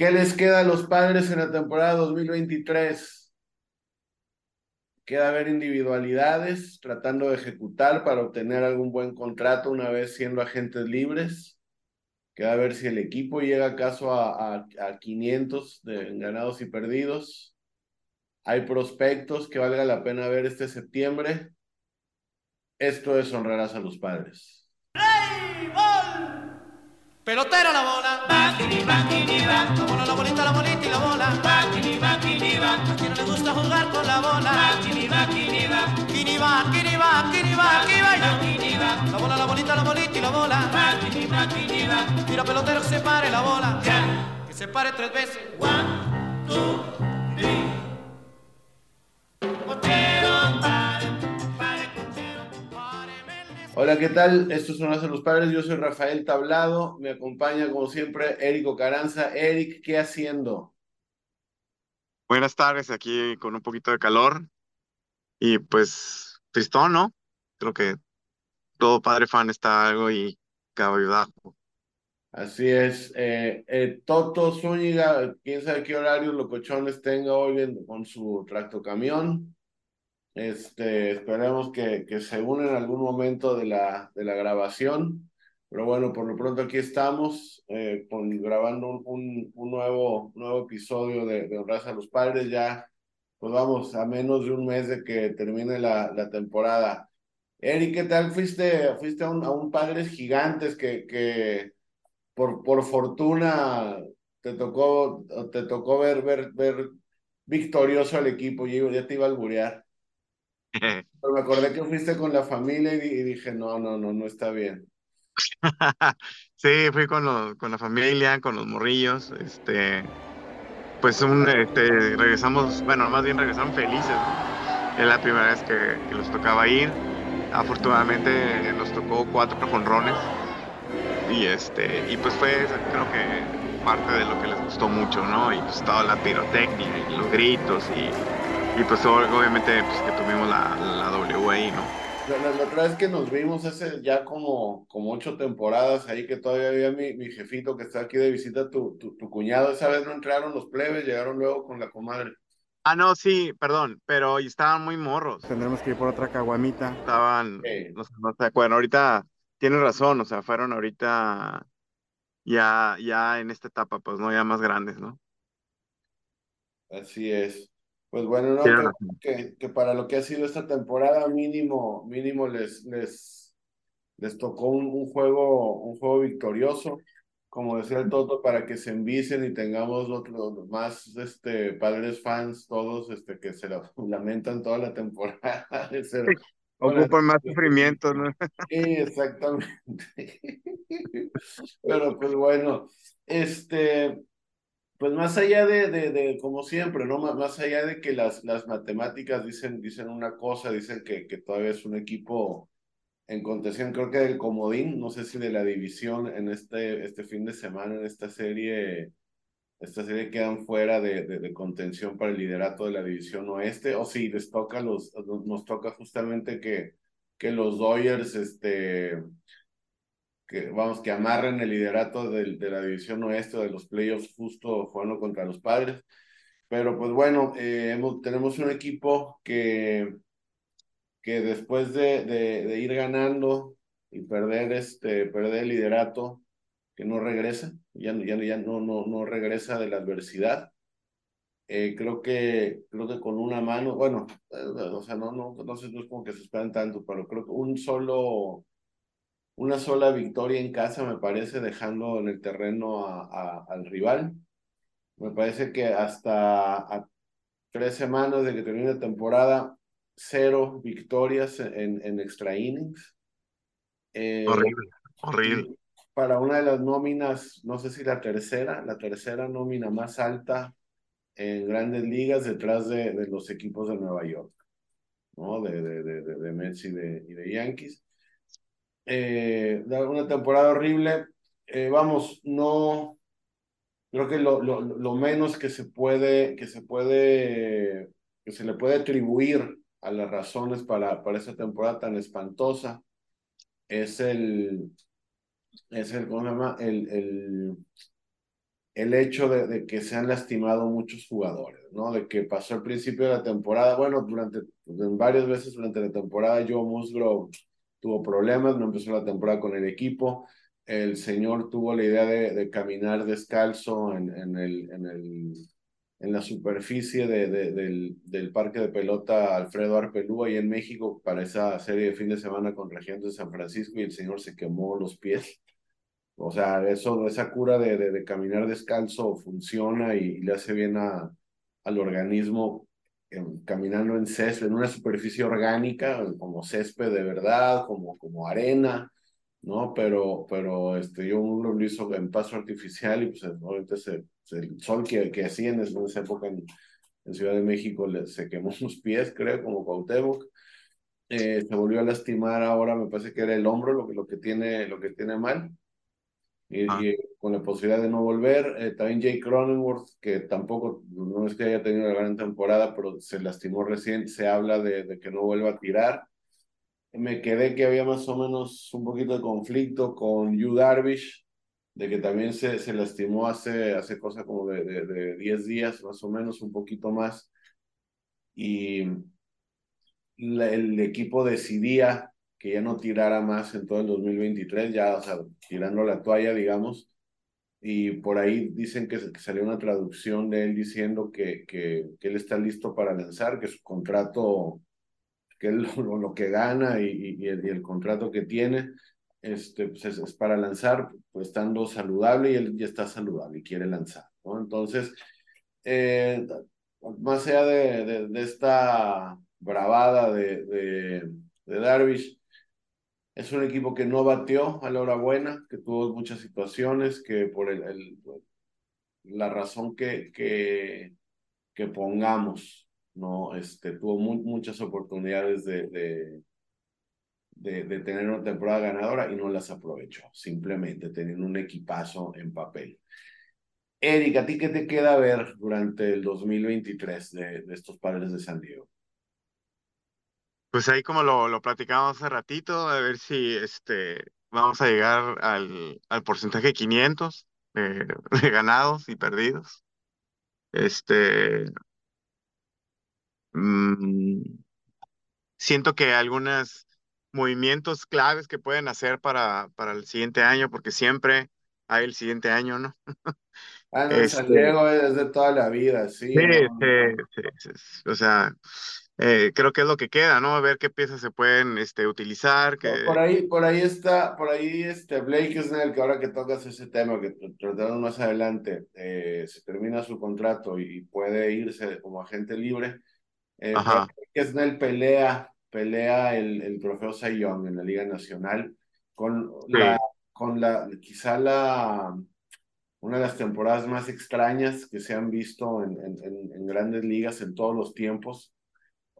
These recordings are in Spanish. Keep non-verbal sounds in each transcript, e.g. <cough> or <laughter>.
¿Qué les queda a los padres en la temporada 2023? Queda ver individualidades tratando de ejecutar para obtener algún buen contrato una vez siendo agentes libres. Queda ver si el equipo llega acaso a, a, a 500 de ganados y perdidos. Hay prospectos que valga la pena ver este septiembre. Esto es honrarás a los padres. Pelotera la bola. Bakini, bakini, ba. La bola, la bolita, la bolita y la bola. Bakini, bakini, ba. A quien no le gusta jugar con la bola. Bakini, bakini, ba. Kini va, kini va, kini va, aquí va. La bola, la bolita, la bolita y la bola. Bakini, bakini, ba. Mira pelotero que se pare la bola. Ya. Que se pare tres veces. One, two, Hola, ¿qué tal? Estos son los los padres. Yo soy Rafael Tablado. Me acompaña, como siempre, Érico Caranza. Eric, ¿qué haciendo? Buenas tardes, aquí con un poquito de calor y pues tristón, ¿no? Creo que todo padre fan está algo y caballudajo. Así es. Eh, eh, Toto Zúñiga, quién sabe qué horarios locochones tenga hoy con su tractocamión. Este, esperemos que, que se une en algún momento de la, de la grabación. Pero bueno, por lo pronto aquí estamos eh, con, grabando un, un, nuevo, nuevo episodio de, de a los Padres. Ya, pues vamos, a menos de un mes de que termine la, la temporada. Eric, ¿qué tal? Fuiste, fuiste a un, a un Padres Gigantes que, que por, por fortuna te tocó, te tocó ver, ver, ver victorioso al equipo. Yo ya te iba a alburear. <laughs> Pero me acordé que fuiste con la familia y, di- y dije, no, no, no, no está bien. <laughs> Sí, fui con los, con la familia, con los morrillos, este, pues un, este, regresamos, bueno, más bien regresaron felices, ¿no? Es la primera vez que, que los tocaba ir. Afortunadamente nos tocó cuatro jonrones y este, y pues fue, creo que parte de lo que les gustó mucho, ¿no? Y pues toda la pirotecnia y los gritos y, y pues obviamente pues que tuvimos la, la W ahí, ¿no? La, la- la otra vez que nos vimos hace ya como, como ocho temporadas ahí que todavía había mi, mi jefito que está aquí de visita, tu, tu, tu cuñado, esa vez no entraron los plebes, llegaron luego con la comadre. Ah, no, sí, perdón, pero estaban muy morros. Tendremos que ir por otra caguamita. Estaban, no, no se acuerdan. Ahorita tienes razón, o sea, fueron ahorita ya, ya en esta etapa, pues no, ya más grandes, ¿no? Así es. Pues bueno, no, que, que, que para lo que ha sido esta temporada, mínimo, mínimo les, les, les tocó un, un juego, un juego victorioso, como decía el Toto, para que se envicen y tengamos más este, padres fans, todos este, que se la- <laughs> lamentan toda la temporada. <laughs> Ocupan más sufrimiento, ¿no? Sí, exactamente. <laughs> Pero pues bueno, este, pues más allá de, de, de como siempre, ¿no? Má- Más allá de que las, las matemáticas dicen, dicen una cosa, dicen que, que todavía es un equipo en contención, creo que del comodín, no sé si de la división en este, este fin de semana, en esta serie, esta serie quedan fuera de, de, contención para el liderato de la división oeste, o si les toca los, nos toca justamente que, que los Dodgers, este, que vamos, que amarren el liderato del- de, la división oeste de los playoffs justo jugando contra los padres. Pero pues bueno, eh, hemos, tenemos un equipo que, que después de, de, de ir ganando y perder, este, perder el liderato, que no regresa, ya, ya, ya no, no, no regresa de la adversidad. Eh, creo que, creo que con una mano, bueno, eh, o sea, no, no, no no es como que se esperan tanto, pero creo que un solo, una sola victoria en casa me parece dejando en el terreno a, a- al rival. Me parece que hasta a tres semanas de que termine la temporada, cero victorias en, en extra innings. Eh, Horrible, horrible. para una de las nóminas, no sé si la tercera, la tercera nómina más alta en grandes ligas detrás de, de los equipos de Nueva York, ¿no? De, de, de, de, de Mets y de, y de Yankees. Eh, una temporada horrible. Eh, vamos, no, creo que lo, lo, lo menos que se puede, que se puede, que se le puede atribuir a las razones para, para esa temporada tan espantosa es el, es el, ¿cómo se llama? El, el, el hecho de, de, que se han lastimado muchos jugadores, ¿no? De que pasó al principio de la temporada, bueno, durante varias veces durante la temporada Joe Musgrove tuvo problemas, no empezó la temporada con el equipo, el señor tuvo la idea de, caminar descalzo en, el, en, el, en la superficie de, de, del, del, parque de pelota Alfredo Arpelú ahí en México para esa serie de fin de semana con Región de San Francisco y el señor se quemó los pies. O sea, eso, esa cura de caminar descalzo funciona y, y, le hace bien a, al organismo en, caminando en césped, en una superficie orgánica, como césped de verdad, como, como arena, ¿no? Pero, pero este, yo uno lo hizo en paso artificial y pues obviamente se, se, el sol que, que hacían en esa época en, en Ciudad de México le, se quemó <laughs> sus pies, creo, como Cuauhtémoc. Eh, se volvió a lastimar ahora, me parece que era el hombro lo que, lo que, tiene, lo que tiene mal y, ah. y, con la posibilidad de no volver. Eh, también Jake Cronenworth, que tampoco, no es que haya tenido una gran temporada, pero se lastimó recién, se habla de, de, que no vuelva a tirar. Me quedé que había más o menos un poquito de conflicto con Yu Darvish, de que también se, se lastimó hace, hace cosa como de, de, de 10 días, más o menos, un poquito más. Y la, el equipo decidía que ya no tirara más en todo el 2023, ya, o sea, tirando la toalla, digamos. Y por ahí dicen que, que salió una traducción de él diciendo que, que, que, él está listo para lanzar, que su contrato, que él <laughs> lo, lo que gana y, y, el, y, el, contrato que tiene este, pues es, es, para lanzar, pues estando saludable y él ya está saludable y quiere lanzar, ¿no? Entonces, eh, más allá de, de, de esta bravada de, de, de Darvish, es un equipo que no bateó a la hora buena, que tuvo muchas situaciones, que por el, la razón que, que, pongamos, ¿no? Este, tuvo muchas oportunidades de, de, de, de, tener una temporada ganadora y no las aprovechó, simplemente teniendo un equipazo en papel. Eric, ¿a ti qué te queda ver durante el 2023 de, de estos padres de San Diego? Pues ahí como lo, lo platicábamos hace ratito, a ver si este, vamos a llegar al, al porcentaje 500 de, <laughs> de, ganados y perdidos. Este, mmm, siento que algunos movimientos claves que pueden hacer para, para el siguiente año, porque siempre hay el siguiente año, ¿no? <laughs> Ah, no, este, San Diego es de toda la vida, sí. Sí, ¿no? sí, sí, sí, o sea, eh, creo que es lo que queda, ¿no? A ver qué piezas se pueden este, utilizar. Que... Por ahí, por ahí está, por ahí este Blake Snell, que ahora que tocas ese tema, que tratamos más adelante, eh, se termina su contrato y puede irse como agente libre. Eh, Blake Snell pelea, pelea el, el trofeo Young en la Liga Nacional con sí. la, con la, quizá la, una de las temporadas más extrañas que se han visto en, en, en grandes ligas en todos los tiempos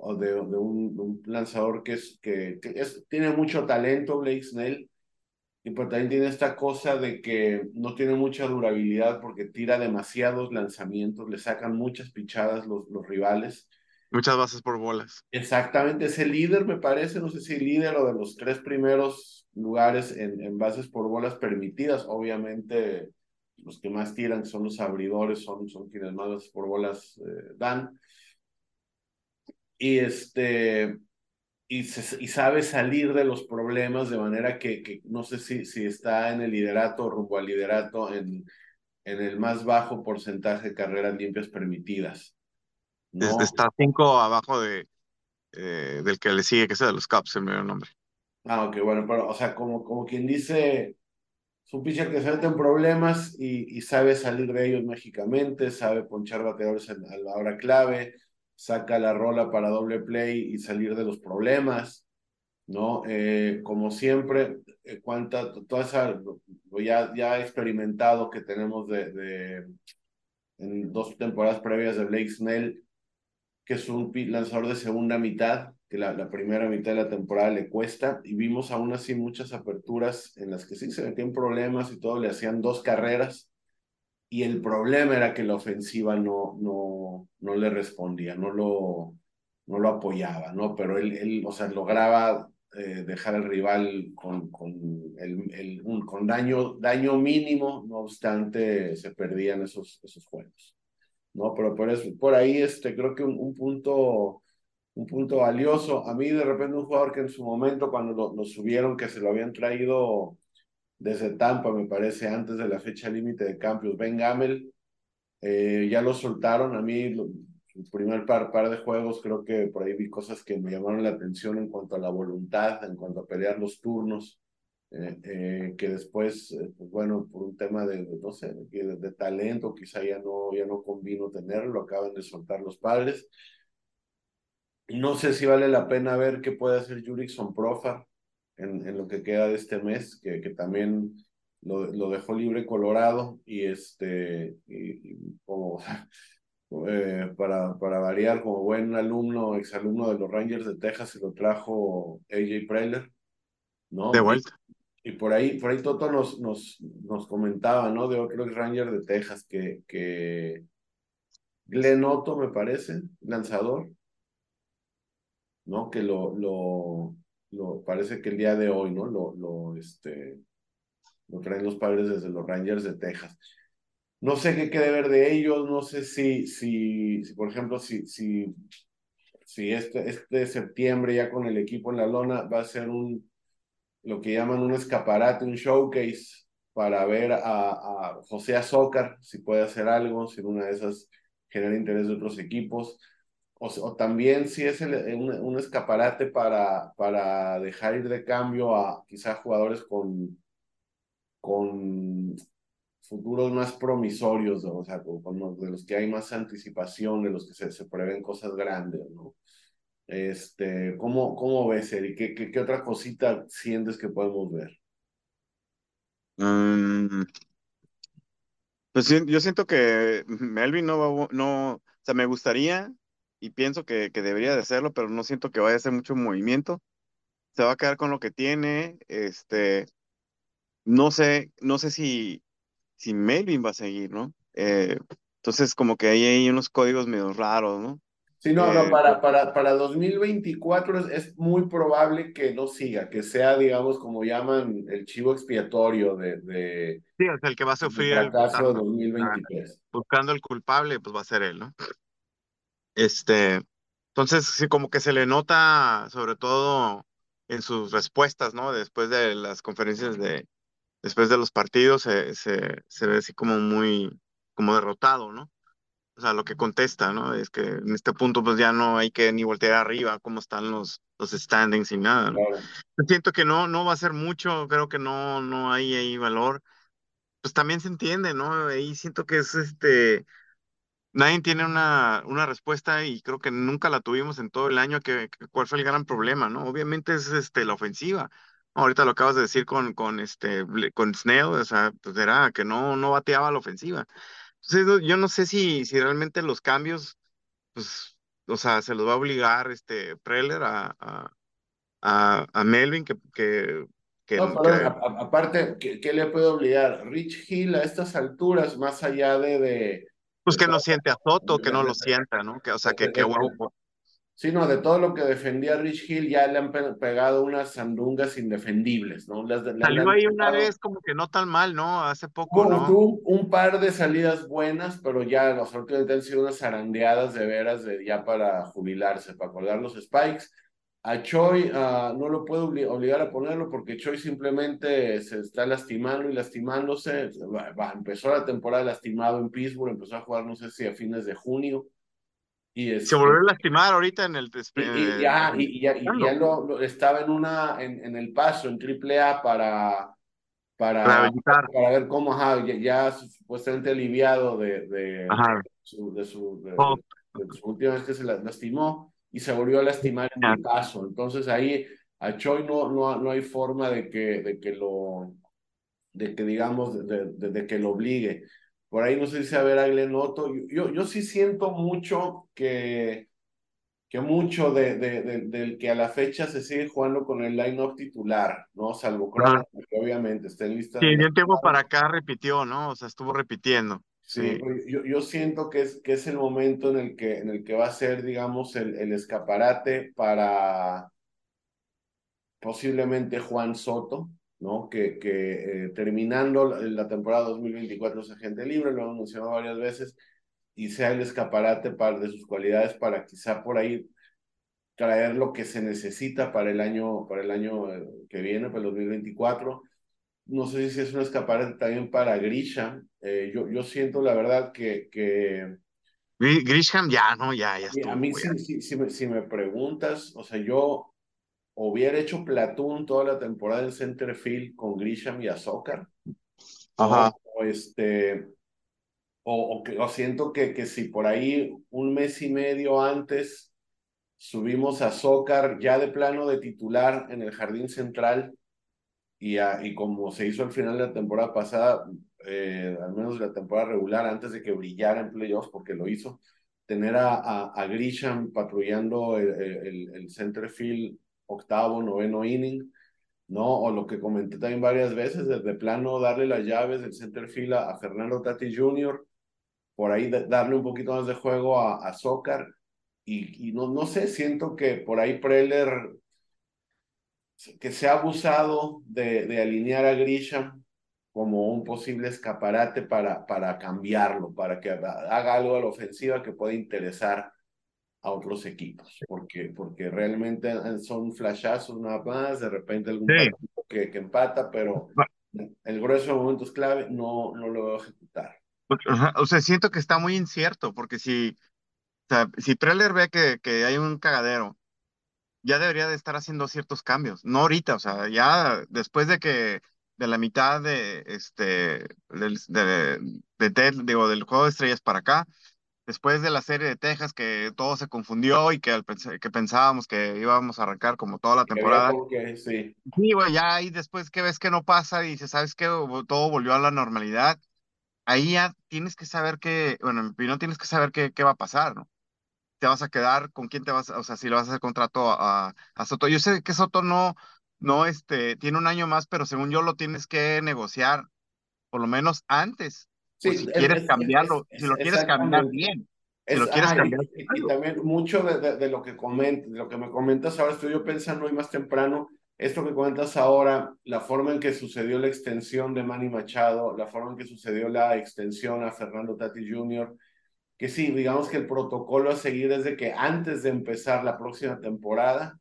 o de, de, un, de, un, lanzador que, es, que, que es, tiene mucho talento, Blake Snell, y pues también tiene esta cosa de que no tiene mucha durabilidad porque tira demasiados lanzamientos, le sacan muchas pichadas los, los rivales. Muchas bases por bolas. Exactamente, es el líder, me parece, no sé si líder o de los tres primeros lugares en, en bases por bolas permitidas. Obviamente, los que más tiran son los abridores, son, son quienes más bases por bolas eh, dan y este y, se, y, sabe salir de los problemas de manera que, que, no sé si, si está en el liderato o rumbo al liderato en, en el más bajo porcentaje de carreras limpias permitidas. ¿no? Está cinco abajo de, eh, del que le sigue, que sea de los Cubs, el medio nombre. Ah, ok, bueno, pero, o sea, como, como quien dice, es un pitcher que se mete en problemas y, y, sabe salir de ellos mágicamente, sabe ponchar bateadores a la hora clave, saca la rola para doble play y salir de los problemas, ¿no? Eh, como siempre, eh, cuanta, toda esa, ya, ya experimentado que tenemos de, de, en dos temporadas previas de Blake Snell, que es un lanzador de segunda mitad, que la, la, primera mitad de la temporada le cuesta, y vimos aún así muchas aperturas en las que sí se metían problemas y todo, le hacían dos carreras, y el problema era que la ofensiva no, no, no le respondía, no lo, no lo apoyaba, ¿no? Pero él, él o sea, lograba eh, dejar al rival con, con el, el, un, con daño, daño mínimo, no obstante, se perdían esos, esos juegos. ¿no? Pero por, eso, por ahí este, creo que un, un punto un punto valioso. A mí de repente un jugador que en su momento cuando lo, lo subieron, que se lo habían traído desde Tampa, me parece, antes de la fecha límite de cambios, Ben Gamel, eh, ya lo soltaron. A mí, el primer par, de juegos, creo que por ahí vi cosas que me llamaron la atención en cuanto a la voluntad, en cuanto a pelear los turnos. Eh, eh, que después, pues bueno, por un tema de, no sé, de, de, talento, quizá ya no, ya no convino tenerlo, acaban de soltar los padres. No sé si vale la pena ver qué puede hacer Jurickson Profar en, en, lo que queda de este mes, que, que también lo, lo, dejó libre Colorado y este, y, y como <laughs> eh, para, para variar, como buen alumno, exalumno de los Rangers de Texas, se lo trajo AJ Preller, ¿no? De vuelta. Y, y, por ahí, por ahí Toto nos, nos, nos comentaba, ¿no? De otro Ranger de Texas que, que Glenn Otto, me parece, lanzador, ¿no? Que lo, lo, lo, parece que el día de hoy, ¿no? Lo, lo, este, lo traen los padres desde los Rangers de Texas. No sé qué quede ver de ellos, no sé si, si, si por ejemplo, si, si, si este, este septiembre ya con el equipo en la lona va a ser un, lo que llaman un escaparate, un showcase para ver a, a José Azócar, si puede hacer algo, si en una de esas genera interés de otros equipos o, o también si es el, un, un, escaparate para, para dejar ir de cambio a quizá jugadores con, con futuros más promisorios, o sea, con, con de los que hay más anticipación, de los que se, se prevén cosas grandes, ¿no? Este, ¿cómo, cómo ves, Eric? ¿Qué, qué, qué otra cosita sientes que podemos ver? Um, pues yo siento que Melvin no va, no, o sea, me gustaría y pienso que, que, debería de hacerlo, pero no siento que vaya a hacer mucho movimiento. Se va a quedar con lo que tiene. Este, no sé, no sé si, si Melvin va a seguir, ¿no? Eh, entonces, como que ahí hay unos códigos medio raros, ¿no? Sí, no, eh, no, para, para, para 2024 es, es, muy probable que no siga, que sea, digamos, como llaman el chivo expiatorio de... de sí, es el que va a sufrir el caso de 2023. Buscando el culpable, pues va a ser él, ¿no? Este, entonces, sí, como que se le nota, sobre todo en sus respuestas, ¿no? Después de las conferencias de, después de los partidos, se, se, se ve así como muy, como derrotado, ¿no? O sea, lo que contesta, ¿no? Es que en este punto, pues ya no hay que ni voltear arriba cómo están los, los standings y nada, ¿no? Claro. Siento que no, no va a ser mucho, creo que no, no hay ahí valor. Pues también se entiende, ¿no? Ahí siento que es este nadie tiene una, una respuesta y creo que nunca la tuvimos en todo el año, que, que, cuál fue el gran problema, ¿no? Obviamente es este, la ofensiva. Ahorita lo acabas de decir con, con, este, con Snell, o sea, pues era que no, no bateaba la ofensiva. Entonces, yo no sé si, si realmente los cambios, pues, o sea, se los va a obligar este Preller a, a, a, a Melvin, que, que, que, no, que... A, aparte, ¿qué, ¿qué, le puede obligar? Rich Hill a estas alturas, más allá de, de pues que no siente a Soto, que no lo sienta, ¿no? Que, o sea, que, que huevo. Sí, no, de todo lo que defendía Rich Hill ya le han pegado unas sandungas indefendibles, ¿no? Las, Salió ahí una vez como que no tan mal, ¿no? Hace poco, tuvo, ¿no? Tuvo un par de salidas buenas, pero ya los últimos han sido unas zarandeadas de veras de ya para jubilarse, para colgar los spikes. A Choi uh, no lo puedo obligar a ponerlo porque Choi simplemente se está lastimando y lastimándose. Empezó la temporada lastimado en Pittsburgh, empezó a jugar no sé si a fines de junio. Y este, se volvió a lastimar ahorita en el... Y, y ya, y, ya, ya lo, lo, estaba en una en, en el paso, en triple A para, para, para ver cómo ajá, ya, ya, supuestamente aliviado de, de, de, su, de, su, de, oh. de su última vez que se lastimó y se volvió a lastimar en el paso. Entonces ahí a Choi no, no, no hay forma de que, de que lo, de que digamos, de, de, de que lo obligue. Por ahí no sé si a ver a Glenn Otto. Yo, yo sí siento mucho que, que mucho de, de, de, del que a la fecha se sigue jugando con el line-up titular, ¿no? Salvo Crown, que obviamente está en lista. Sí, bien tiempo para acá repitió, ¿no? O sea, estuvo repitiendo. Sí, sí. Yo, yo, siento que es, que es el momento en el que, en el que va a ser, digamos, el, el escaparate para posiblemente Juan Soto, ¿no? Que, que eh, terminando la temporada 2024 es agente libre, lo hemos mencionado varias veces, y sea el escaparate para, de sus cualidades para quizá por ahí traer lo que se necesita para el año, para el año eh, que viene, para el 2024. No sé si es un escaparate también para Grisha. Eh, yo, yo siento la verdad que, que Grisham ya, ¿no? Ya, ya estuvo. A mí, si, si, si, me, si, me, preguntas, o sea, yo hubiera hecho Platoon toda la temporada en center field con Grisham y Azócar. Ajá. O, este, o, o, que, o siento que, que si por ahí un mes y medio antes subimos a Zócar ya de plano de titular en el jardín central y, a, y como se hizo al final de la temporada pasada, eh, al menos la temporada regular, antes de que brillara en playoffs, porque lo hizo, tener a, a, a Grisham patrullando el, el, el center field octavo, noveno inning, ¿no? O lo que comenté también varias veces, desde plano darle las llaves del center field a, a Fernando Tati Jr., por ahí darle un poquito más de juego a, a Zócar y, y no, no sé, siento que por ahí Preller, que se ha abusado de, de alinear a Grisham como un posible escaparate para, para cambiarlo, para que haga algo a la ofensiva que pueda interesar a otros equipos, porque, porque realmente son flashazos nada más, de repente algún Sí. partido que, que empata, pero el grueso de momentos clave no, no lo va a ejecutar. O sea, siento que está muy incierto, porque si, o sea, si Preller ve que, que hay un cagadero, ya debería de estar haciendo ciertos cambios, no ahorita, o sea, ya después de que de la mitad de este del, de, de digo, del juego de estrellas para acá, después de la serie de Texas que todo se confundió y que, que pensábamos que íbamos a arrancar como toda la temporada. que, sí. Sí, güey, ya ahí después que ves que no pasa y dices, ¿sabes qué? Todo volvió a la normalidad. Ahí ya tienes que saber que, bueno, en mi opinión, tienes que saber qué, qué va a pasar, ¿no? ¿Te vas a quedar? ¿Con quién te vas? O sea, si le vas a hacer contrato a, a Soto. Yo sé que Soto no, no, este, tiene un año más, pero según yo lo tienes que negociar, por lo menos antes. Pues Sí, si es- quieres es- cambiarlo, es- si lo quieres cambiar bien, si lo quieres ajá, y- cambiar. y, y también mucho de, de, de lo que coment, de lo que me comentas ahora, estoy yo pensando hoy más temprano, esto que comentas ahora, la forma en que sucedió la extensión de Manny Machado, la forma en que sucedió la extensión a Fernando Tati Jr., que sí, digamos que el protocolo a seguir es de que antes de empezar la próxima temporada,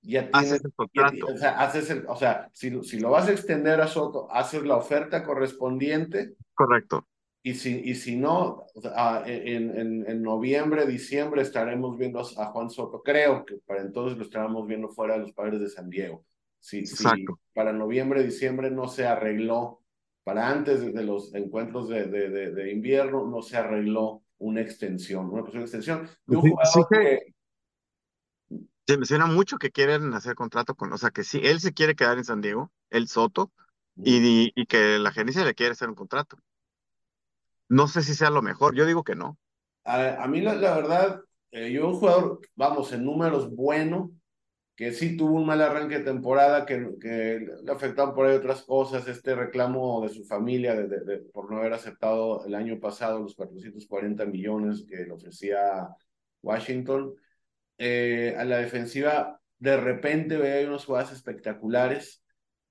ya tienes, Haces el ya- contrato. o sea, haces el, o sea, si, si lo vas a extender a Soto, haces la oferta correspondiente Correcto. y si, y si no, ah, en, en, en noviembre, diciembre estaremos viendo a, Juan Soto. Creo que para entonces lo estaremos viendo fuera de los padres de San Diego. Si, si para noviembre, diciembre no se arregló, para antes de, de los encuentros de, de, de, de invierno, no se arregló una extensión, una posible extensión de un Sí, jugador sí que- que Se menciona mucho que quieren hacer contrato con, o sea, que sí, él se quiere quedar en San Diego, el Soto, y, y que la gerencia le quiere hacer un contrato. No sé si sea lo mejor, yo digo que no. A, a mí la, la verdad, eh, yo un jugador, vamos, en números bueno, que sí tuvo un mal arranque de temporada, que, que le afectaron por ahí otras cosas, este reclamo de su familia por no haber aceptado el año pasado los 440 millones que le ofrecía Washington. Eh, a la defensiva, de repente veía unas jugadas espectaculares,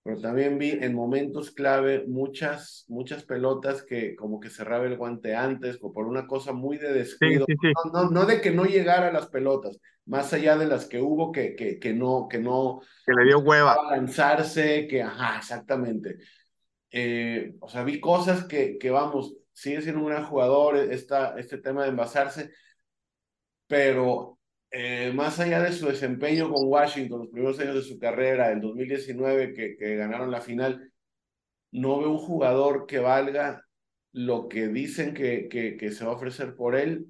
pero también vi en momentos clave muchas, muchas pelotas que como que cerraba el guante antes, o por una cosa muy de Sí, descuido. sí, sí. No, no, no de que no llegara a las pelotas, más allá de las que hubo que, que, que no, que no Que le dio hueva. lanzarse, que ajá, exactamente. Eh, o sea, vi cosas que, que vamos, sigue siendo un gran jugador, esta, este tema de envasarse, pero eh, más allá de su desempeño con Washington, los primeros años de su carrera, el 2019 que, que ganaron la final, no veo un jugador que valga lo que dicen que, que, que se va a ofrecer por él,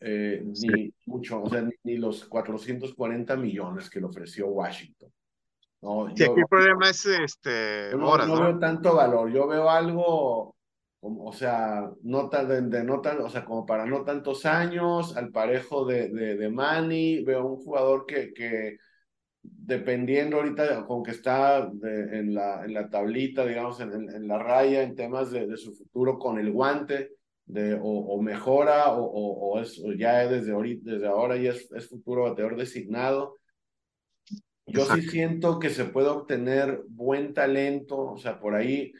eh, Sí. ni mucho, o sea, ni, ni los 440 millones que le ofreció Washington. No, Sí, yo, aquí el problema es este yo no, no ¿no? veo tanto valor, yo veo algo, o sea, no tan, de, de no tan, o sea, como para no tantos años, al parejo de, de, de Manny, veo un jugador que, que dependiendo ahorita con que está de, en, la, en la tablita, digamos, en, en, en la raya, en temas de, de, su futuro con el guante, de, o, o mejora, o, o, o, es, o ya desde, ahorita, desde ahora ya es, es futuro bateador designado Yo sí Exacto. siento que se puede obtener buen talento, o sea, por ahí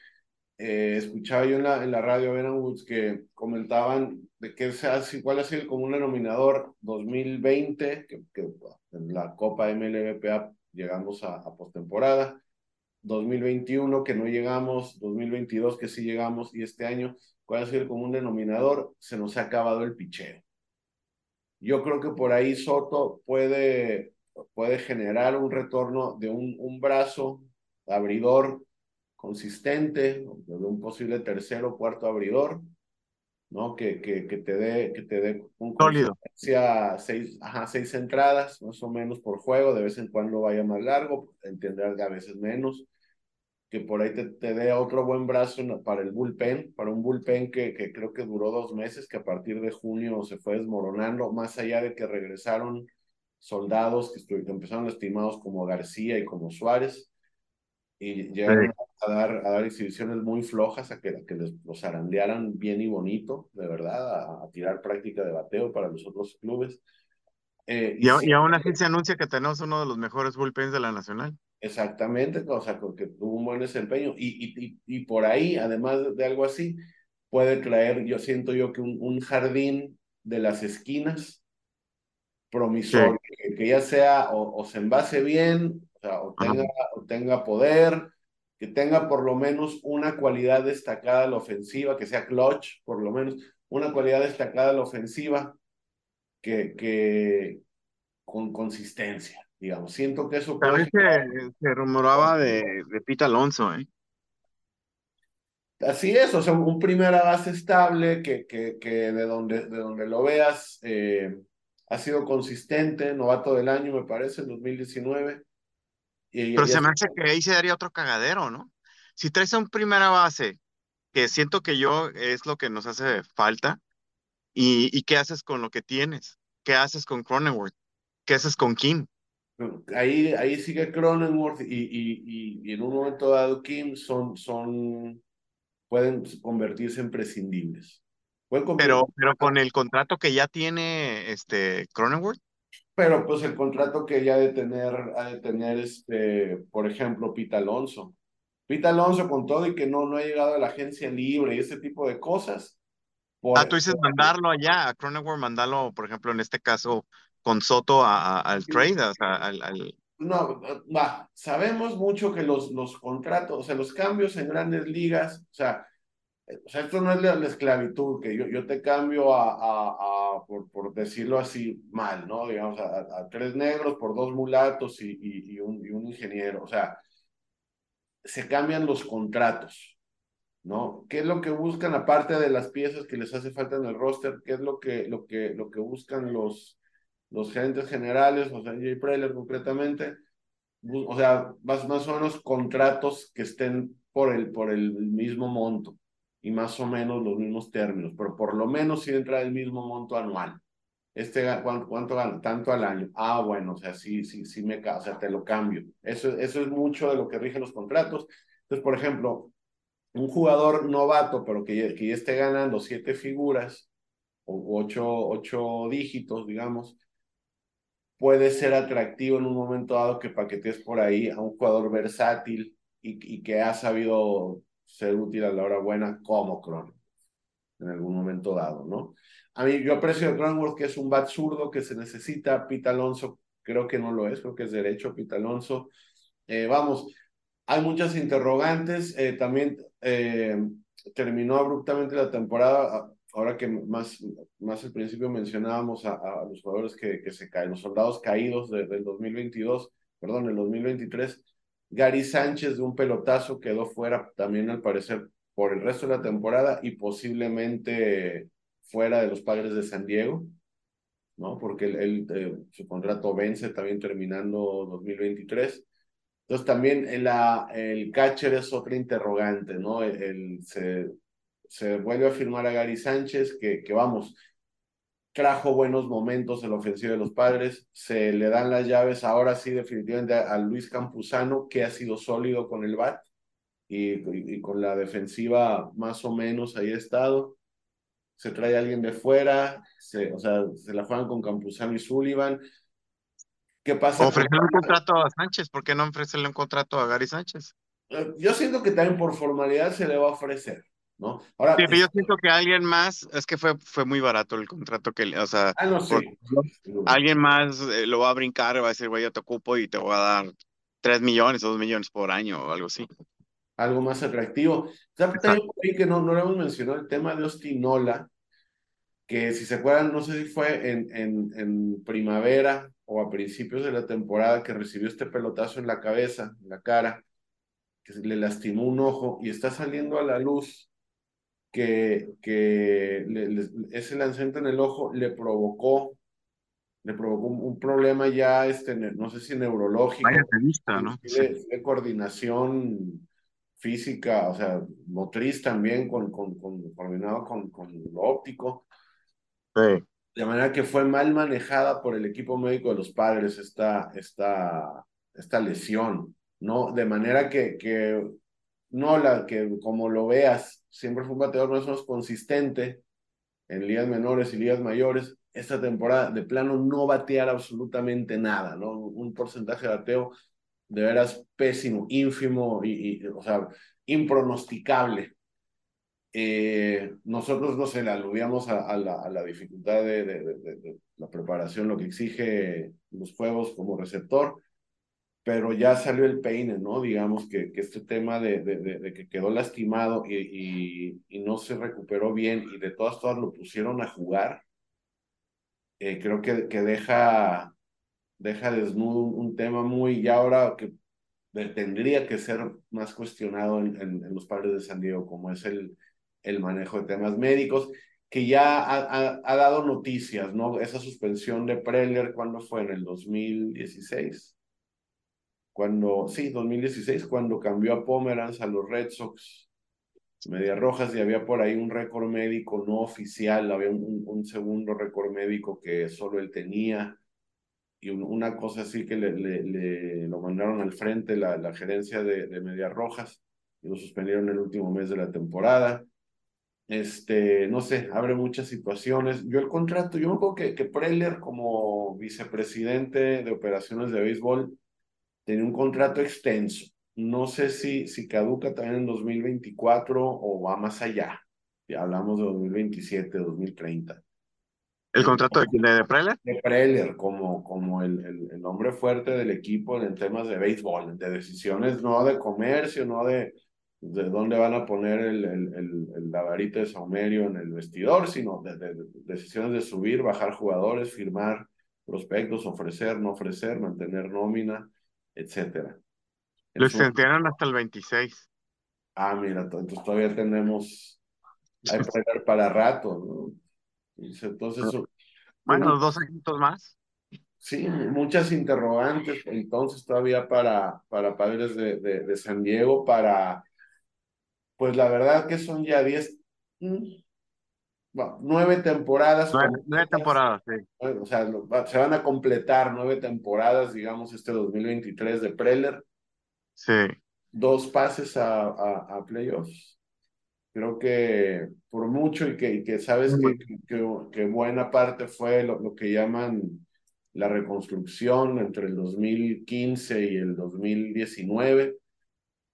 eh, escuchaba yo en la, en la radio Vernon Woods que comentaban de que sea, cuál ha sido el común denominador 2020, que, que en la Copa MLBPA llegamos a, a postemporada, 2021 que no llegamos, 2022 que sí llegamos y este año, ¿cuál ha sido el común denominador? Se nos ha acabado el picheo. Yo creo que por ahí Soto puede, puede generar un retorno de un, un brazo abridor consistente, de un posible tercero o cuarto abridor, ¿no? Que, que, que te dé que te dé un Sólido. seis, ajá, seis entradas, más o menos por juego, de vez en cuando vaya más largo, entenderá que a veces menos, que por ahí te, te dé otro buen brazo para el bullpen, para un bullpen que, que creo que duró dos meses, que a partir de junio se fue desmoronando, más allá de que regresaron soldados que, que empezaron estimados como García y como Suárez, y llegaron Sí. A dar, a dar exhibiciones muy flojas, a que, a que les, los arandearan bien y bonito, de verdad, a, a tirar práctica de bateo para los otros clubes. Eh, y Y, a- sí, y aún así se anuncia que tenemos uno de los mejores bullpens de la Nacional. exactamente, o sea, porque tuvo un buen desempeño. Y, y, por ahí, además de, algo así, puede traer, yo siento yo que un, un jardín de las esquinas Sí. promisorio, que, que ya sea o, o se envase bien, o, sea, o, Ajá. tenga, o tenga poder, que tenga por lo menos una cualidad destacada a la ofensiva, que sea clutch, por lo menos, una cualidad destacada a la ofensiva, que, que con consistencia, digamos. Siento que eso También se, se rumoraba de, de Pete Alonso, ¿eh? Así es, o sea, un primera base estable que, que, que de, donde, de donde lo veas eh, ha sido consistente, novato del año me parece, en 2019. Y, Pero y se me hace que ahí se daría otro cagadero, ¿no? Si traes a un primera base, que siento que yo es lo que nos hace falta, y, y qué haces con lo que tienes, qué haces con Cronenworth, qué haces con Kim. ahí, ahí sigue Cronenworth y, y, en un momento dado Kim son, son, pueden convertirse en prescindibles. Pero, pero con el contrato que ya tiene este Cronenworth, pero pues el contrato que ya ha de tener, ha de tener este, por ejemplo, Pita Alonso. Pita Alonso con todo y que no, no ha llegado a la agencia libre y ese tipo de cosas. Por, ah, tú dices mandarlo allá, a Cronenworth, mandarlo, por ejemplo, en este caso, con Soto a- a- al trade, o sea, al, al- No, va, sabemos mucho que los, los contratos, o sea, los cambios en grandes ligas, o sea, o sea esto no es la, la esclavitud, que yo, yo te cambio a, a, a por, por decirlo así, mal, ¿no? Digamos, a, a tres negros por dos mulatos y, y, un, y ingeniero, o sea, se cambian los contratos, ¿no? ¿Qué es lo que buscan aparte de las piezas que les hace falta en el roster? ¿Qué es lo que, lo que, lo que buscan los, los gerentes generales, o sea, Jay Preller concretamente? O sea, más, más o menos contratos que estén por el, por el mismo monto y más o menos los mismos términos, pero por lo menos si entra el mismo monto anual. Este, ¿cuánto, gana? Tanto al año. Ah, bueno, o sea, sí, sí, sí me, o sea, te lo cambio. Eso, eso es mucho de lo que rigen los contratos. Entonces, por ejemplo, un jugador novato, pero que que esté ganando siete figuras o ocho, ocho dígitos, digamos, puede ser atractivo en un momento dado que paquetees por ahí a un jugador versátil y, y que ha sabido ser útil a la hora buena como Cron en algún momento dado, ¿no? A mí, yo aprecio a Cronenworth que es un bat zurdo que se necesita, Pete Alonso creo que no lo es, creo que es derecho, Pete Alonso. Eh, vamos, hay muchas interrogantes, eh, también eh, terminó abruptamente la temporada, ahora que más, más al principio mencionábamos a, a los jugadores que, que se caen, los soldados caídos de, del 2022, perdón, el 2023, Gary Sánchez de un pelotazo quedó fuera también al parecer por el resto de la temporada y posiblemente fuera de los padres de San Diego, ¿no? Porque él, eh, su contrato vence también terminando 2023. Entonces también el, la, el catcher es otra interrogante, ¿no? El, el, se, se vuelve a firmar a Gary Sánchez, que, que vamos, trajo buenos momentos en la ofensiva de los padres, se le dan las llaves ahora sí definitivamente a, a Luis Campuzano, que ha sido sólido con el bat y, y, y, con la defensiva más o menos ahí ha estado. Se trae a alguien de fuera, se, o sea, se la juegan con Campuzano y Sullivan. ¿Qué pasa? Ofrecerle un contrato a Sánchez, ¿por qué no ofrecerle un contrato a Gary Sánchez? Eh, yo siento que también por formalidad se le va a ofrecer, ¿no? Ahora, sí, pero yo siento que alguien más, es que fue, fue muy barato el contrato que, o sea, ah, no, sí. alguien más eh, lo va a brincar, va a decir, güey, yo te ocupo y te voy a dar 3 millones o 2 millones por año o algo así. Algo más atractivo. También que no, no le hemos mencionado el tema de Ostinola, que si se acuerdan, no sé si fue en, en, en primavera o a principios de la temporada que recibió este pelotazo en la cabeza, en la cara, que le lastimó un ojo y está saliendo a la luz que, que ese lanzamiento en el ojo le provocó le provocó un, problema ya, este, no sé si neurológico, ¿no? de, coordinación física, o sea, motriz también, con, con, con coordinado con, con lo óptico. Sí. De manera que fue mal manejada por el equipo médico de los padres esta, esta, esta lesión, ¿no? De manera que, que no la que como lo veas, siempre fue un bateador más o menos consistente en ligas menores y ligas mayores. Esta temporada de plano no batear absolutamente nada, ¿no? Un porcentaje de bateo de veras pésimo, ínfimo y, o sea, impronosticable. Eh, nosotros, no sé, le aludíamos a, a, la, a la, dificultad de, de, de, la preparación, lo que exige los juegos como receptor, pero ya salió el peine, ¿no? Digamos que, que este tema de, de, que quedó lastimado y, y, y, no se recuperó bien y de todas, todas lo pusieron a jugar, eh, creo que, que deja deja desnudo un, tema muy, y ahora que tendría que ser más cuestionado en, en, los padres de San Diego, como es el, el manejo de temas médicos, que ya ha, ha, dado noticias, ¿no? Esa suspensión de Preller, ¿cuándo fue? En el 2016. Cuando, sí, 2016, cuando cambió a Pomeranz a los Red Sox, Medias Rojas, y había por ahí un récord médico no oficial, había un, un segundo récord médico que solo él tenía y una cosa así que le, le, lo mandaron al frente la, la gerencia de, de, Medias Rojas y lo suspendieron el último mes de la temporada. Este, no sé, abre muchas situaciones. Yo el contrato, yo me acuerdo que, que Preller como vicepresidente de operaciones de béisbol tenía un contrato extenso. No sé si, si caduca también en 2024 o va más allá. Ya hablamos de 2027, 2030. ¿El contrato de, de Preller? De Preller, como, como el, el, el, hombre fuerte del equipo en temas de béisbol, de decisiones no de comercio, no de, de dónde van a poner el, el, el, el lavarito de saumerio en el vestidor, sino de, de, de, decisiones de subir, bajar jugadores, firmar prospectos, ofrecer, no ofrecer, mantener nómina, etcétera. Lo extendieron hasta el 26. Ah, mira, entonces todavía tenemos, hay <laughs> Preller para rato, ¿no? Entonces, bueno, dos años más. Sí, muchas interrogantes entonces todavía para, para padres de, de, de, San Diego, para, pues la verdad que son ya diez, bueno, nueve temporadas. Nueve, nueve temporadas, sí. O sea, se van a completar nueve temporadas, digamos, este 2023 de Preller. Sí. Dos pases a, a, a playoffs creo que por mucho y que, y que sabes que, que, que, buena parte fue lo, lo, que llaman la reconstrucción entre el 2015 y el 2019.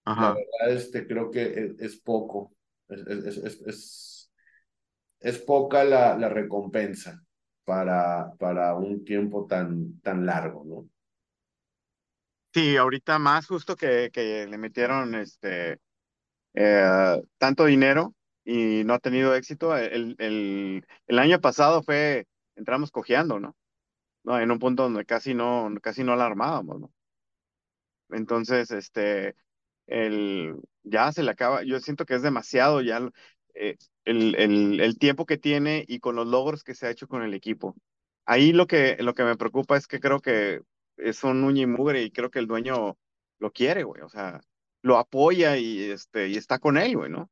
Ajá. La verdad, este, creo que es, es poco, es, es, es, es, poca la, la recompensa para, para un tiempo tan, tan largo, ¿no? Sí, ahorita más justo que, que le metieron este eh, tanto dinero y no ha tenido éxito. El, el, el, año pasado fue, entramos cojeando, ¿no? ¿no? En un punto donde casi no, casi no la armábamos, ¿no? Entonces, este, el, ya se le acaba, yo siento que es demasiado ya eh, el, el, el tiempo que tiene y con los logros que se ha hecho con el equipo. Ahí lo que, lo que me preocupa es que creo que es un uña y mugre y creo que el dueño lo quiere, güey. O sea, lo apoya y, este, y está con él, güey, ¿no?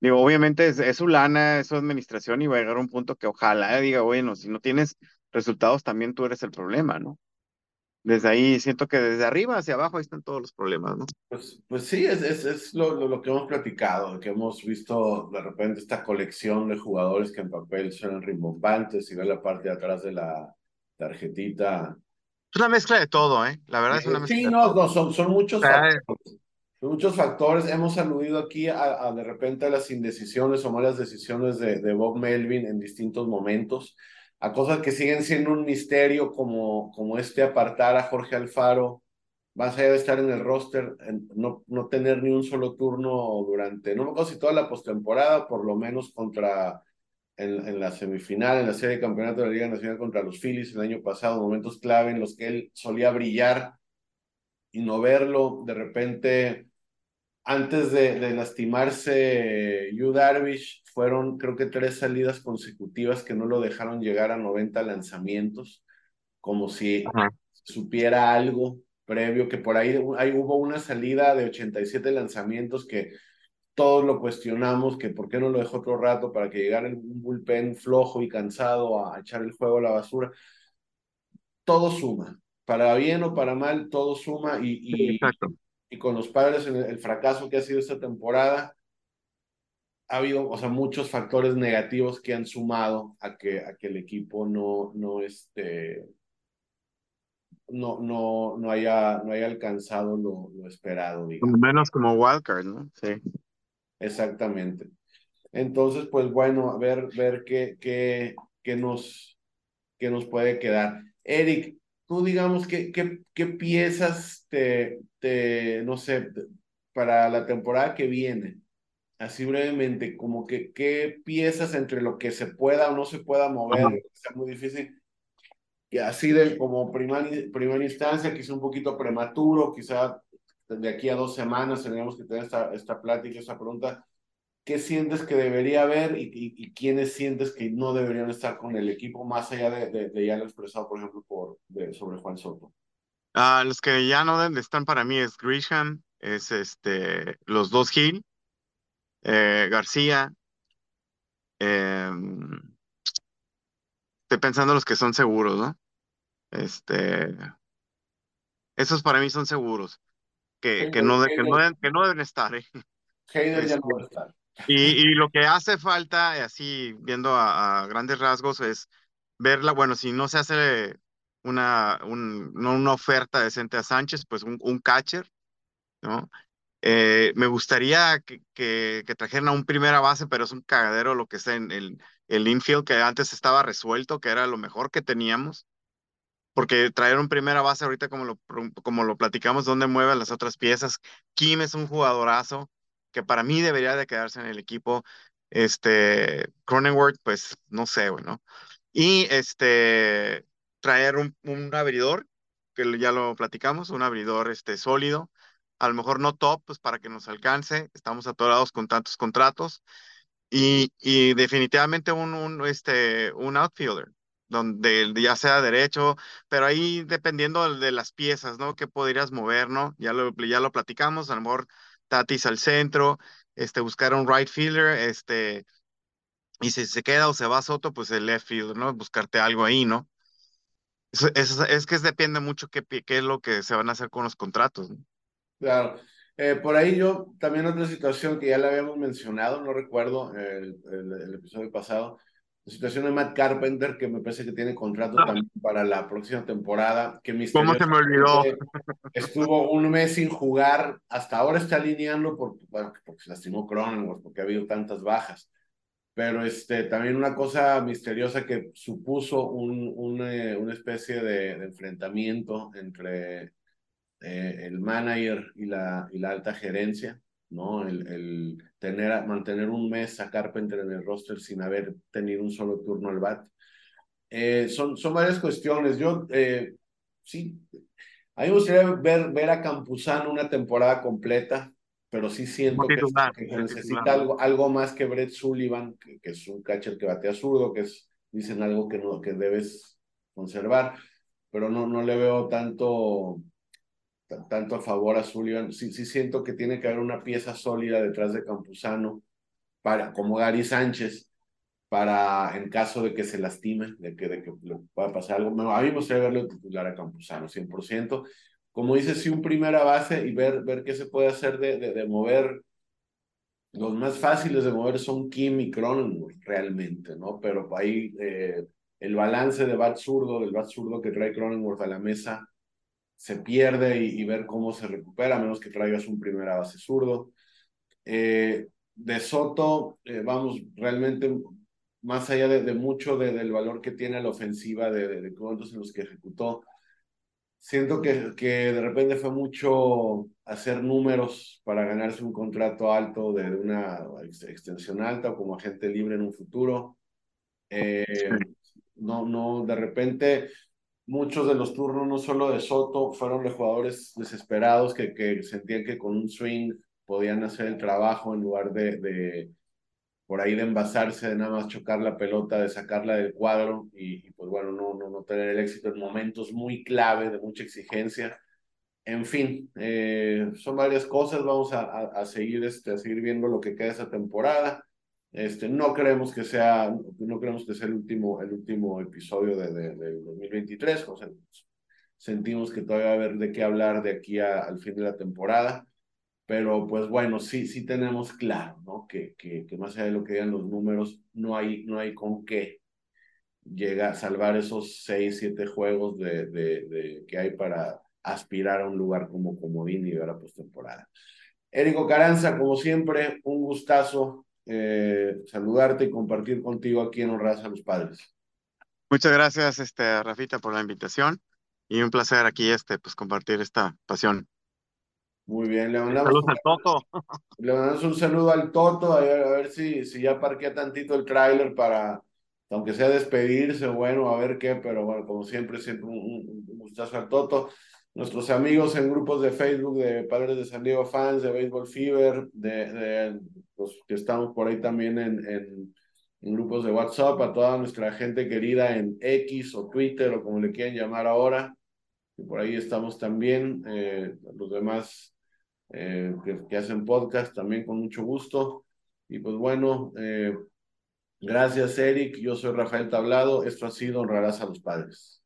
Digo, obviamente es, es, su lana, es su administración y va a llegar a un punto que ojalá diga, bueno, si no tienes resultados, también tú eres el problema, ¿no? Desde ahí siento que desde arriba hacia abajo ahí están todos los problemas, ¿no? Pues, pues sí, es, es, es lo, lo, lo, que hemos platicado, que hemos visto de repente esta colección de jugadores que en papel suenan rimbombantes y ve la parte de atrás de la tarjetita Es una mezcla de todo, ¿eh? La verdad es una mezcla Sí, de no, todo. no, son, son muchos factores. Son muchos factores. Hemos aludido aquí a, a de repente a las indecisiones o malas decisiones de, de Bob Melvin en distintos momentos, a cosas que siguen siendo un misterio como, como este apartar a Jorge Alfaro, más allá de estar en el roster, en no, no tener ni un solo turno durante, no me si toda la postemporada, por lo menos contra en, en, la semifinal, en la serie de campeonato de la Liga Nacional contra los Phillies el año pasado, momentos clave en los que él solía brillar y no verlo, de repente, antes de, de lastimarse Yu Darvish, fueron creo que tres salidas consecutivas que no lo dejaron llegar a 90 lanzamientos, como si Ajá. supiera algo previo, que por ahí, ahí hubo una salida de 87 lanzamientos que todos lo cuestionamos, que por qué no lo dejó otro rato para que llegara un bullpen flojo y cansado a echar el juego a la basura. Todo suma, para bien o para mal, todo suma y, y, y con los padres el, fracaso que ha sido esta temporada, ha habido, o sea, muchos factores negativos que han sumado a que, a que el equipo no, no, este, no, no, no, haya, no haya alcanzado lo, lo esperado, digamos. Menos como wildcard, ¿no? Sí. Exactamente. Entonces, pues bueno, a ver, ver qué, qué, qué, nos, qué nos puede quedar. Eric, tú digamos, ¿qué, qué, qué piezas te, te, no sé, para la temporada que viene? Así brevemente, como que qué piezas entre lo que se pueda o no se pueda mover, sea muy difícil, y así de como primera, primera instancia, quizá un poquito prematuro, quizá de aquí a dos semanas tendríamos que tener esta, esta plática, esta pregunta. ¿Qué sientes que debería haber y, y, y, quiénes sientes que no deberían estar con el equipo, más allá de, de, de ya lo expresado, por ejemplo, por, de, sobre Juan Soto? Uh, los que ya no estar para mí es Grisham, es este, los dos Hill, eh, García. Eh, estoy pensando los que son seguros, ¿no? Este, esos para mí son seguros que, que, no, que, no, deben, que no deben estar. ¿eh? Heider ya no va a estar. Y, y, lo que hace falta, así viendo a, a, grandes rasgos, es verla, bueno, si no se hace una, un, no una oferta decente a Sánchez, pues un, un catcher, ¿no? Eh, me gustaría que, que, trajeran a un primera base, pero es un cagadero lo que está en el, el infield, que antes estaba resuelto, que era lo mejor que teníamos porque traer un primera base ahorita como lo, como lo platicamos, donde mueven las otras piezas. Kim es un jugadorazo que para mí debería de quedarse en el equipo. Este, Cronenworth, pues no sé, bueno. Y este, traer un, un abridor, que ya lo platicamos, un abridor este, sólido, a lo mejor no top, pues para que nos alcance, estamos atorados con tantos contratos. Y, y definitivamente un, un, este, un outfielder, donde ya sea derecho, pero ahí dependiendo de las piezas, ¿no? Que podrías mover, ¿no? Ya lo, ya lo platicamos, a lo mejor Tatis al centro, este, buscar un right fielder, este, y si se queda o se va Soto, pues el left fielder, ¿no? Buscarte algo ahí, ¿no? Es, es, es que depende mucho qué, qué es lo que se van a hacer con los contratos, ¿no? Claro. Eh, por ahí yo, también otra situación que ya la habíamos mencionado, no recuerdo el, el, el episodio pasado, la situación de Matt Carpenter, que me parece que tiene contrato Ah. también para la próxima temporada, que ¿Cómo se me olvidó? <laughs> Estuvo un mes sin jugar, hasta ahora está alineando por, bueno, porque se lastimó Cronenworth, porque ha habido tantas bajas. Pero este, también una cosa misteriosa que supuso un, un, eh, una especie de, de enfrentamiento entre eh, el manager y la, y la alta gerencia, ¿no? El, el tener, mantener un mes a Carpenter en el roster sin haber tenido un solo turno al bat. Eh, son, son varias cuestiones. Yo, eh, sí, a mí me gustaría ver, ver a Campuzano una temporada completa, pero sí siento que, que, necesita algo, algo más que Brett Sullivan, que, que, es un catcher que batea zurdo, que es, dicen algo que, no, que debes conservar, pero no, no le veo tanto tanto a favor a Sullivan. Sí, sí siento que tiene que haber una pieza sólida detrás de Campuzano, para, como Gary Sánchez, para en caso de que se lastime, de que, de que pueda pasar algo. A mí me gustaría verlo titular a Campuzano, 100%. Como dices, sí, un primera base y ver, ver qué se puede hacer de, de, de mover. Los más fáciles de mover son Kim y Cronenworth, realmente, ¿no? Pero ahí eh, el balance de bat zurdo, del bat zurdo que trae Cronenworth a la mesa, se pierde y, ver cómo se recupera, a menos que traigas un primera base zurdo. Eh, de Soto, eh, vamos, realmente más allá de, mucho del valor que tiene la ofensiva de, de, de en los que ejecutó, siento que, que de repente fue mucho hacer números para ganarse un contrato alto de, una extensión alta o como agente libre en un futuro. Eh, no, no, de repente muchos de los turnos, no solo de Soto, fueron de jugadores desesperados que, que sentían que con un swing podían hacer el trabajo en lugar de, de por ahí de envasarse, de nada más chocar la pelota, de sacarla del cuadro y, pues bueno, no, no, no tener el éxito en momentos muy clave, de mucha exigencia. En fin, eh, son varias cosas, vamos a, a, seguir, este, a seguir viendo lo que queda esa temporada. Este, no creemos que sea, no creemos que sea el último, el último episodio de, de, 2023, o sea, sentimos que todavía va a haber de qué hablar de aquí al fin de la temporada pero pues bueno, sí, sí tenemos claro, ¿no? Que, que, que, más allá de lo que digan los números, no hay, no hay con qué llegar a salvar esos seis, siete juegos de, de, de, que hay para aspirar a un lugar como comodín y ver a postemporada. Érico Caranza, como siempre, un gustazo eh, saludarte y compartir contigo aquí en Honradas a los Padres. Muchas gracias, este, Rafita, por la invitación y un placer aquí este, pues, compartir esta pasión. Muy bien, le mandamos, un, al Toto. le mandamos un saludo al Toto, a ver, a ver si, si ya parquea tantito el tráiler para, aunque sea despedirse, bueno, a ver qué, pero bueno, como siempre, siempre un, gustazo al Toto. Nuestros amigos en grupos de Facebook de Padres de San Diego Fans, de Baseball Fever, de, los que estamos por ahí también en, en, en grupos de WhatsApp, a toda nuestra gente querida en X o Twitter o como le quieran llamar ahora, y por ahí estamos también, eh, los demás eh, que, hacen podcast también con mucho gusto. Y pues bueno, eh, gracias Eric, yo soy Rafael Tablado, esto ha sido Honrarás a los Padres.